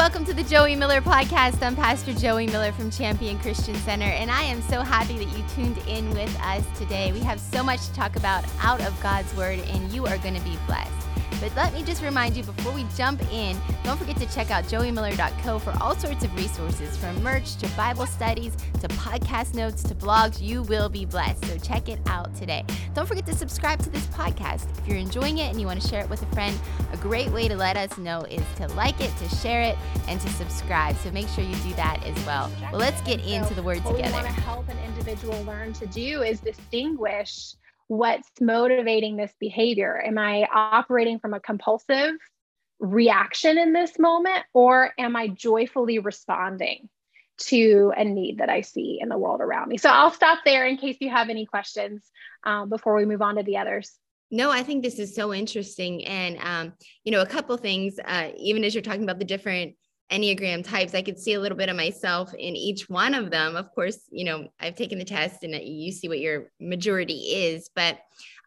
welcome to the Joie Miller podcast. I'm Pastor Joie Miller from Champion Christian Center, and I am so happy that you tuned in with us today. We have so much to talk about out of God's Word, and you are going to be blessed. But let me just remind you before we jump in, don't forget to check out joiemiller.co for all sorts of resources from merch to Bible studies to podcast notes to blogs. You will be blessed. So check it out today. Don't forget to subscribe to this podcast. If you're enjoying it and you want to share it with a friend, a great way to let us know is to like it, to share it, and to subscribe. So make sure you do that as well. Well, let's get into the word what together. What we want to help an individual learn to do is distinguish what's motivating this behavior. Am I operating from a compulsive reaction in this moment, or am I joyfully responding to a need that I see in the world around me? So I'll stop there in case you have any questions um, before we move on to the others. No, I think this is so interesting. And, um, you know, a couple things, uh, even as you're talking about the different Enneagram types, I could see a little bit of myself in each one of them. Of course, you know, I've taken the test and you see what your majority is, but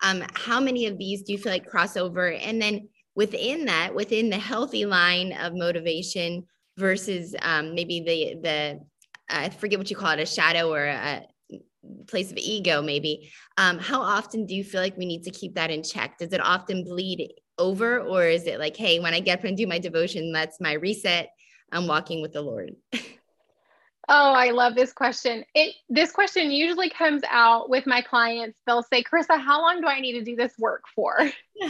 um, how many of these do you feel like crossover? And then within that, within the healthy line of motivation versus um, maybe the, the, I forget what you call it, a shadow or a, place of ego maybe um, how often do you feel like we need to keep that in check does it often bleed over or is it like hey when i get up and do my devotion that's my reset I'm walking with the Lord? Oh, I love this question. It this question usually comes out with my clients. They'll say, "Karissa, how long do I need to do this work for?"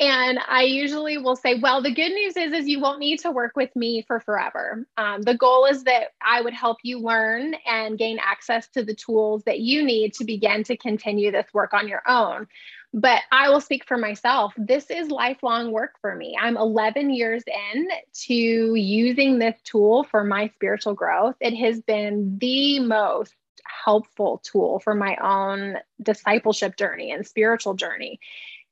and I usually will say, "Well, the good news is, is you won't need to work with me for forever. Um, the goal is that I would help you learn and gain access to the tools that you need to begin to continue this work on your own." But I will speak for myself. This is lifelong work for me. I'm 11 years in to using this tool for my spiritual growth. It has been the most helpful tool for my own discipleship journey and spiritual journey.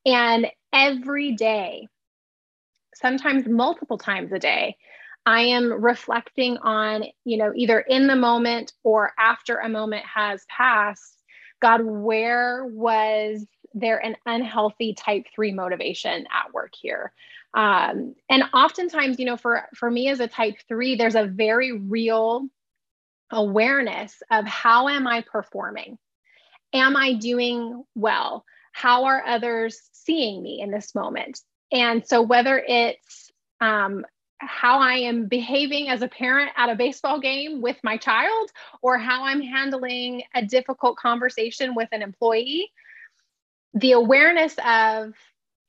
And every day, sometimes multiple times a day, I am reflecting on, you know, either in the moment or after a moment has passed, God, where was there an unhealthy type 3 motivation at work here. Um, and oftentimes you know for for me as a type 3 there's a very real awareness of how am i performing? Am i doing well? How are others seeing me in this moment? And so whether it's um, how I am behaving as a parent at a baseball game with my child, or how I'm handling a difficult conversation with an employee, the awareness of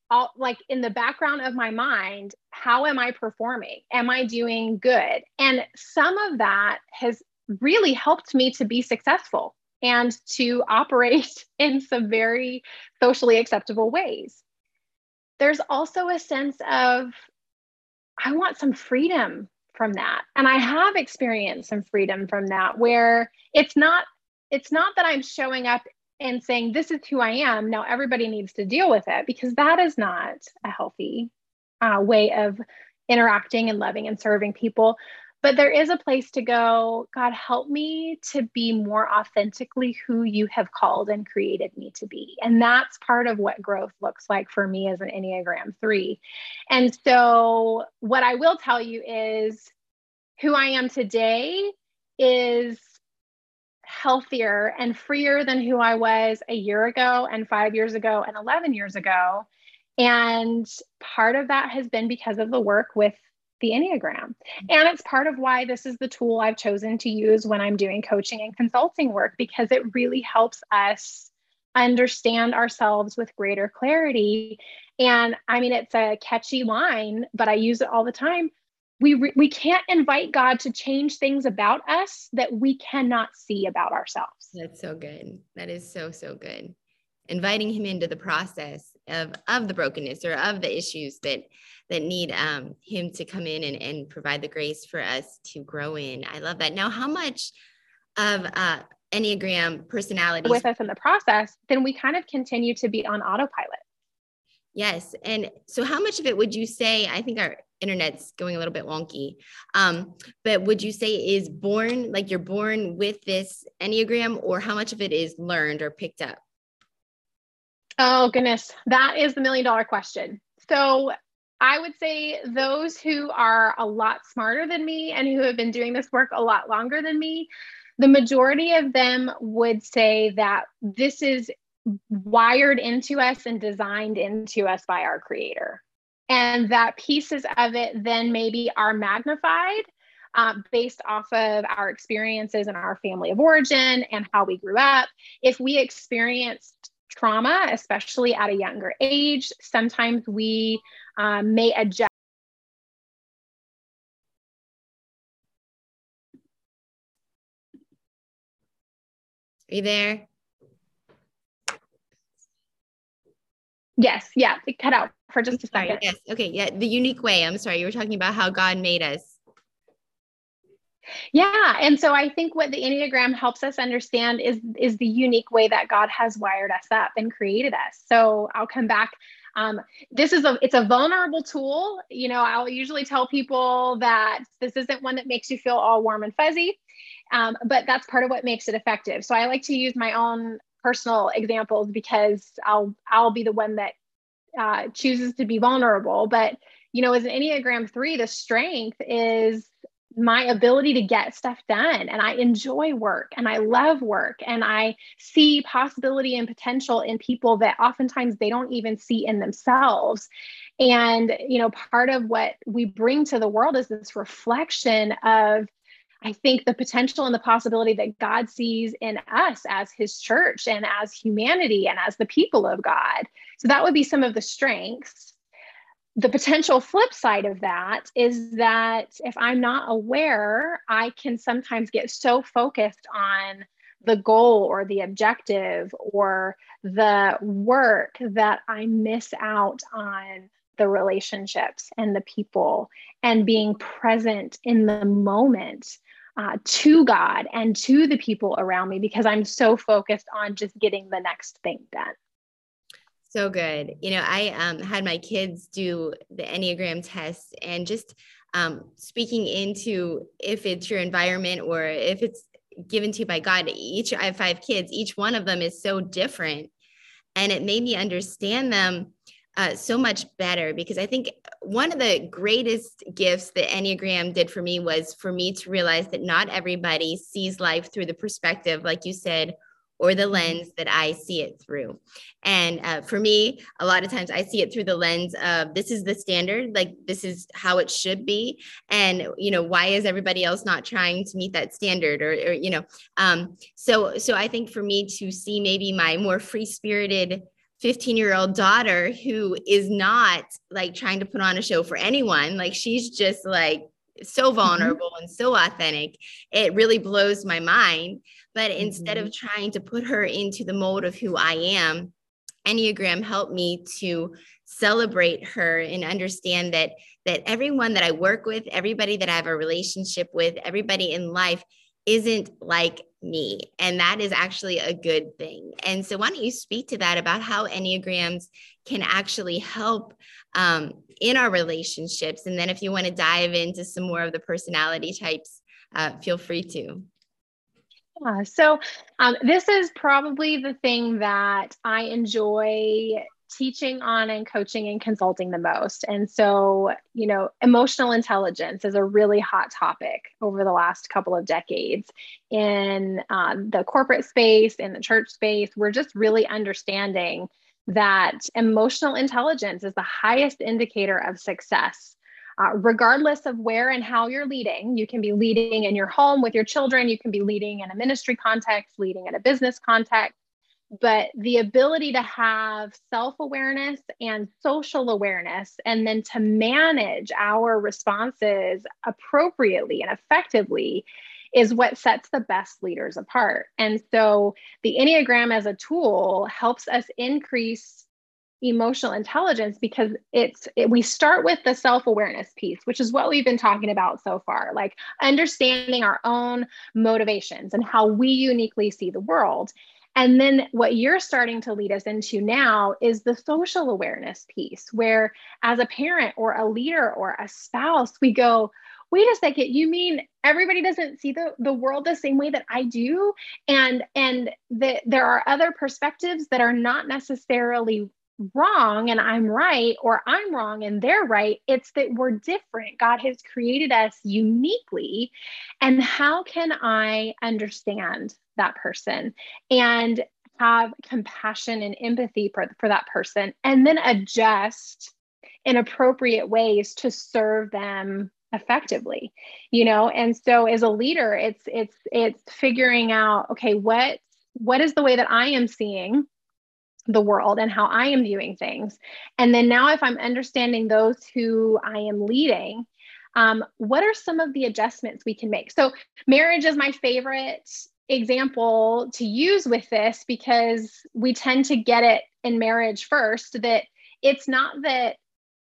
all like in the background of my mind how am i performing? Am i doing good? And some of that has really helped me to be successful and to operate in some very socially acceptable ways. There's also a sense of i want some freedom from that. And i have experienced some freedom from that where it's not it's not that i'm showing up and saying, This is who I am. Now everybody needs to deal with it because that is not a healthy uh, way of interacting and loving and serving people. But there is a place to go, God, help me to be more authentically who you have called and created me to be. And that's part of what growth looks like for me as an Enneagram 3. And so, what I will tell you is who I am today is healthier and freer than who I was a year ago and five years ago and 11 years ago. And part of that has been because of the work with the Enneagram. And it's part of why this is the tool I've chosen to use when I'm doing coaching and consulting work, because it really helps us understand ourselves with greater clarity. And I mean, it's a catchy line, but I use it all the time we re- we can't invite God to change things about us that we cannot see about ourselves. That's so good. That is so so good. Inviting him into the process of of the brokenness or of the issues that that need um, him to come in and, and provide the grace for us to grow in. I love that. Now, how much of uh, Enneagram personality with us in the process, then we kind of continue to be on autopilot. Yes. And so, how much of it would you say? I think our internet's going a little bit wonky. Um, but would you say is born like you're born with this Enneagram, or how much of it is learned or picked up? Oh, goodness. That is the million dollar question. So I would say those who are a lot smarter than me and who have been doing this work a lot longer than me, the majority of them would say that this is wired into us and designed into us by our creator. And that pieces of it then maybe are magnified uh, based off of our experiences and our family of origin and how we grew up. If we experienced trauma, especially at a younger age, sometimes we um, may adjust. Are you there? Yes, yeah, it cut out for just a second. Yes, okay, yeah, the unique way. I'm sorry, you were talking about how God made us. Yeah, and so I think what the Enneagram helps us understand is is the unique way that God has wired us up and created us. So I'll come back um, this is a it's a vulnerable tool. You know, I'll usually tell people that this isn't one that makes you feel all warm and fuzzy, um, but that's part of what makes it effective. So I like to use my own personal examples because I'll I'll be the one that uh, chooses to be vulnerable. But you know, as an Enneagram three, the strength is my ability to get stuff done and i enjoy work and i love work and i see possibility and potential in people that oftentimes they don't even see in themselves and you know part of what we bring to the world is this reflection of I think the potential and the possibility that God sees in us as his church and as humanity and as the people of God. So that would be some of the strengths. The potential flip side of that is that if I'm not aware, I can sometimes get so focused on the goal or the objective or the work that I miss out on the relationships and the people and being present in the moment uh, to God and to the people around me because I'm so focused on just getting the next thing done. So good. You know, I um, had my kids do the Enneagram test and just um, speaking into if it's your environment or if it's given to you by God. Each, I have five kids, each one of them is so different. And it made me understand them uh, so much better because I think one of the greatest gifts that Enneagram did for me was for me to realize that not everybody sees life through the perspective, like you said, or the lens that I see it through. And uh, for me, a lot of times I see it through the lens of this is the standard, like this is how it should be. And, you know, why is everybody else not trying to meet that standard or, or you know, um, so, so I think for me to see maybe my more free spirited 15 year old daughter who is not like trying to put on a show for anyone. Like she's just like so mm-hmm. vulnerable mm-hmm. and so authentic. It really blows my mind. But mm-hmm. instead of mm-hmm. trying to put her into the mold of who I am, Enneagram helped me to celebrate her and understand that that everyone that I work with, everybody that I have a relationship with, everybody in life isn't like me. And that is actually a good thing. And so, why don't you speak to that about how Enneagrams can actually help um, in our relationships? And then, if you want to dive into some more of the personality types, uh, feel free to. Yeah, so um, this is probably the thing that I enjoy teaching on and coaching and consulting the most. And so, you know, emotional intelligence is a really hot topic over the last couple of decades in um, the corporate space, in the church space. We're just really understanding that emotional intelligence is the highest indicator of success. Uh, regardless of where and how you're leading, you can be leading in your home with your children, you can be leading in a ministry context, leading in a business context but the ability to have self awareness and social awareness, and then to manage our responses appropriately and effectively, is what sets the best leaders apart. And so the Enneagram as a tool helps us increase emotional intelligence because it's it, we start with the self-awareness piece which is what we've been talking about so far like understanding our own motivations and how we uniquely see the world and then what you're starting to lead us into now is the social awareness piece, where as a parent or a leader or a spouse, we go, wait a second, you mean everybody doesn't see the, the world the same way that I do? And and that there are other perspectives that are not necessarily wrong and I'm right, or I'm wrong and they're right. It's that we're different. God has created us uniquely. And how can I understand that person and have compassion and empathy for, for that person and then adjust in appropriate ways to serve them effectively you know and so as a leader it's it's it's figuring out okay what what is the way that i am seeing the world and how I am viewing things. And then now, if I'm understanding those who I am leading, um, what are some of the adjustments we can make? So, marriage is my favorite example to use with this because we tend to get it in marriage first that it's not that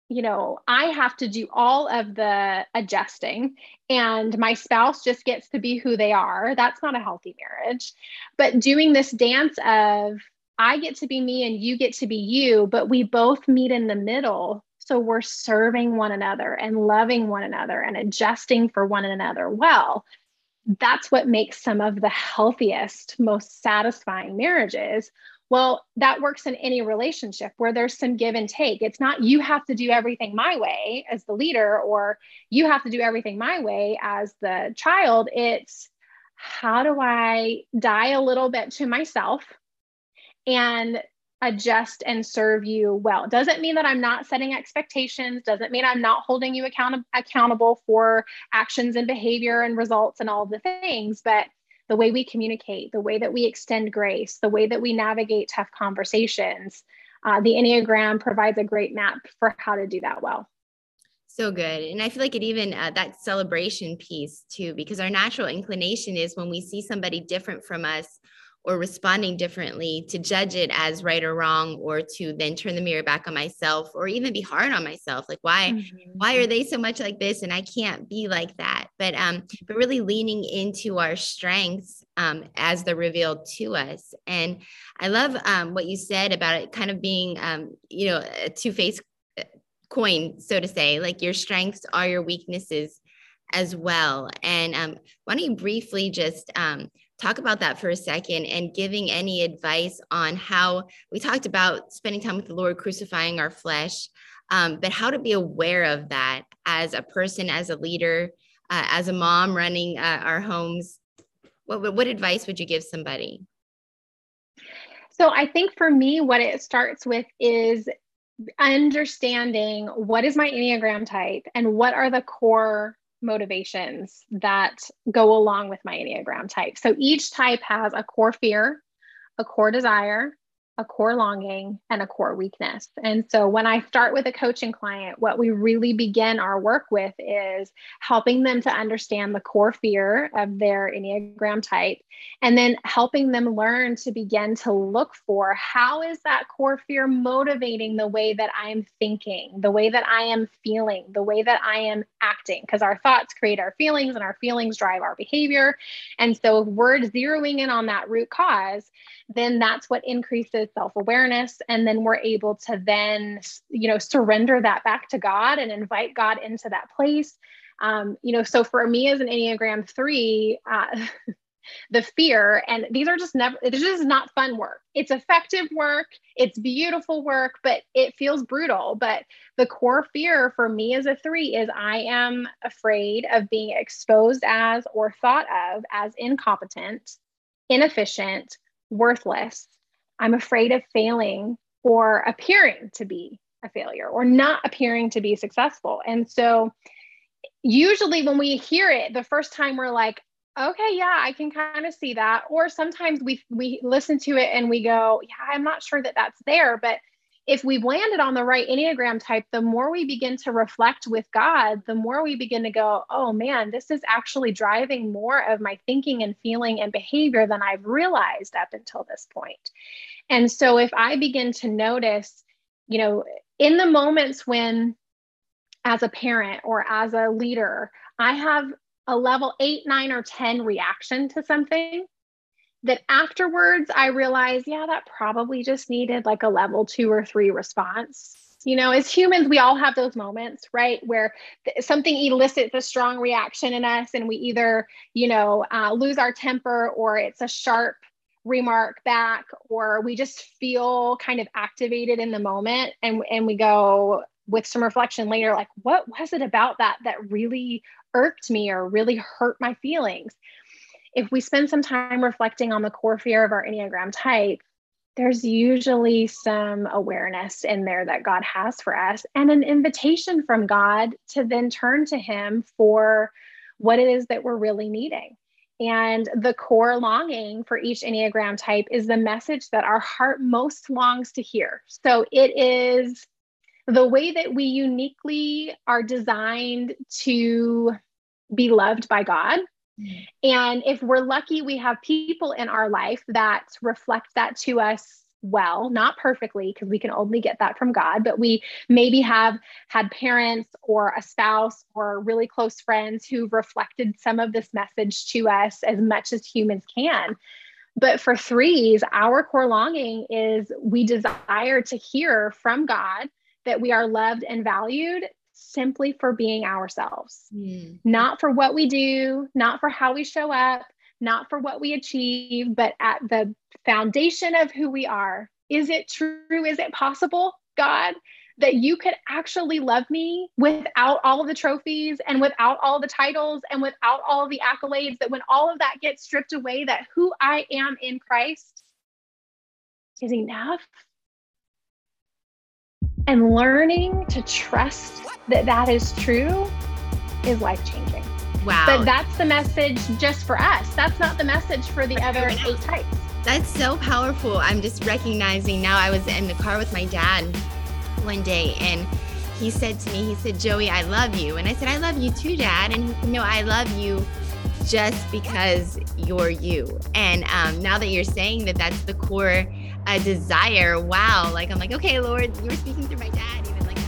you know i have to do all of the adjusting and my spouse just gets to be who they are that's not a healthy marriage but doing this dance of I get to be me and you get to be you, but we both meet in the middle. So we're serving one another and loving one another and adjusting for one another well. That's what makes some of the healthiest, most satisfying marriages. Well, that works in any relationship where there's some give and take. It's not you have to do everything my way as the leader, or you have to do everything my way as the child. It's how do I die a little bit to myself and adjust and serve you well. Doesn't mean that I'm not setting expectations, doesn't mean I'm not holding you account- accountable for actions and behavior and results and all the things, but the way we communicate, the way that we extend grace, the way that we navigate tough conversations, uh, the Enneagram provides a great map for how to do that well. So good. And I feel like it even uh, that celebration piece too, because our natural inclination is when we see somebody different from us or responding differently to judge it as right or wrong or to then turn the mirror back on myself or even be hard on myself. Like why mm-hmm. why are they so much like this and i can't be like that? But um but really leaning into our strengths um as they're revealed to us. And i love um what you said about it kind of being um you know a two-faced uh, coin so to say. Like your strengths are your weaknesses as well. And um why don't you briefly just um talk about that for a second and giving any advice on how we talked about spending time with the Lord, crucifying our flesh, um, but how to be aware of that as a person, as a leader, uh, as a mom running uh, our homes. What, what advice would you give somebody? So I think for me, what it starts with is understanding what is my Enneagram type and what are the core motivations that go along with my Enneagram type. So each type has a core fear, a core desire, a core longing and a core weakness. And so when I start with a coaching client, what we really begin our work with is helping them to understand the core fear of their Enneagram type and then helping them learn to begin to look for how is that core fear motivating the way that I am thinking, the way that I am feeling, the way that I am acting because our thoughts create our feelings and our feelings drive our behavior. And so if we're zeroing in on that root cause, then that's what increases self-awareness and then we're able to then you know surrender that back to god and invite god into that place. Um, you know so for me as an enneagram 3 uh, the fear and these are just never this is not fun work. It's effective work. It's beautiful work but it feels brutal. But the core fear for me as a three is i am afraid of being exposed as or thought of as incompetent inefficient worthless. I'm afraid of failing or appearing to be a failure or not appearing to be successful. And so, usually, when we hear it the first time, we're like, okay, yeah, I can kind of see that. Or sometimes we we listen to it and we go, yeah, I'm not sure that that's there, but if we've landed on the right Enneagram type, the more we begin to reflect with God, the more we begin to go, oh man, this is actually driving more of my thinking and feeling and behavior than I've realized up until this point. And so if I begin to notice, you know, in the moments when, as a parent or as a leader, I have a level eight, nine, or 10 reaction to something, that afterwards I realized, yeah, that probably just needed like a level two or three response. You know, as humans, we all have those moments, right? Where th- something elicits a strong reaction in us, and we either, you know, uh, lose our temper or it's a sharp remark back or we just feel kind of activated in the moment and and we go with some reflection later like what was it about that that really irked me or really hurt my feelings if we spend some time reflecting on the core fear of our enneagram type there's usually some awareness in there that God has for us and an invitation from God to then turn to Him for what it is that we're really needing. And the core longing for each Enneagram type is the message that our heart most longs to hear. So it is the way that we uniquely are designed to be loved by God. And if we're lucky, we have people in our life that reflect that to us well, not perfectly, because we can only get that from God, but we maybe have had parents or a spouse or really close friends who reflected some of this message to us as much as humans can. But for threes, our core longing is we desire to hear from God that we are loved and valued simply for being ourselves, mm. not for what we do, not for how we show up, not for what we achieve, but at the foundation of who we are. Is it true? Is it possible, God, that you could actually love me without all of the trophies and without all the titles and without all the accolades? That when all of that gets stripped away, that who I am in Christ is enough? And learning to trust that that is true is life changing. Wow. But that's the message just for us. That's not the message for the other eight types. That's so powerful. I'm just recognizing now I was in the car with my dad one day and he said to me, he said, Joie, I love you. And I said, I love you too, Dad. And he said, No, I love you just because you're you. And um, now that you're saying that that's the core uh, desire, wow. Like, I'm like, okay, Lord, you were speaking through my dad. Even like.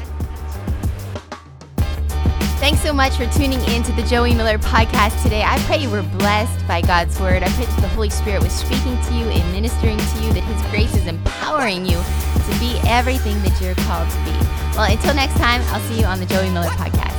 Thanks so much for tuning in to the Joie Miller podcast today. I pray you were blessed by God's word. I pray that the Holy Spirit was speaking to you and ministering to you, that His grace is empowering you to be everything that you're called to be. Well, until next time, I'll see you on the Joie Miller podcast.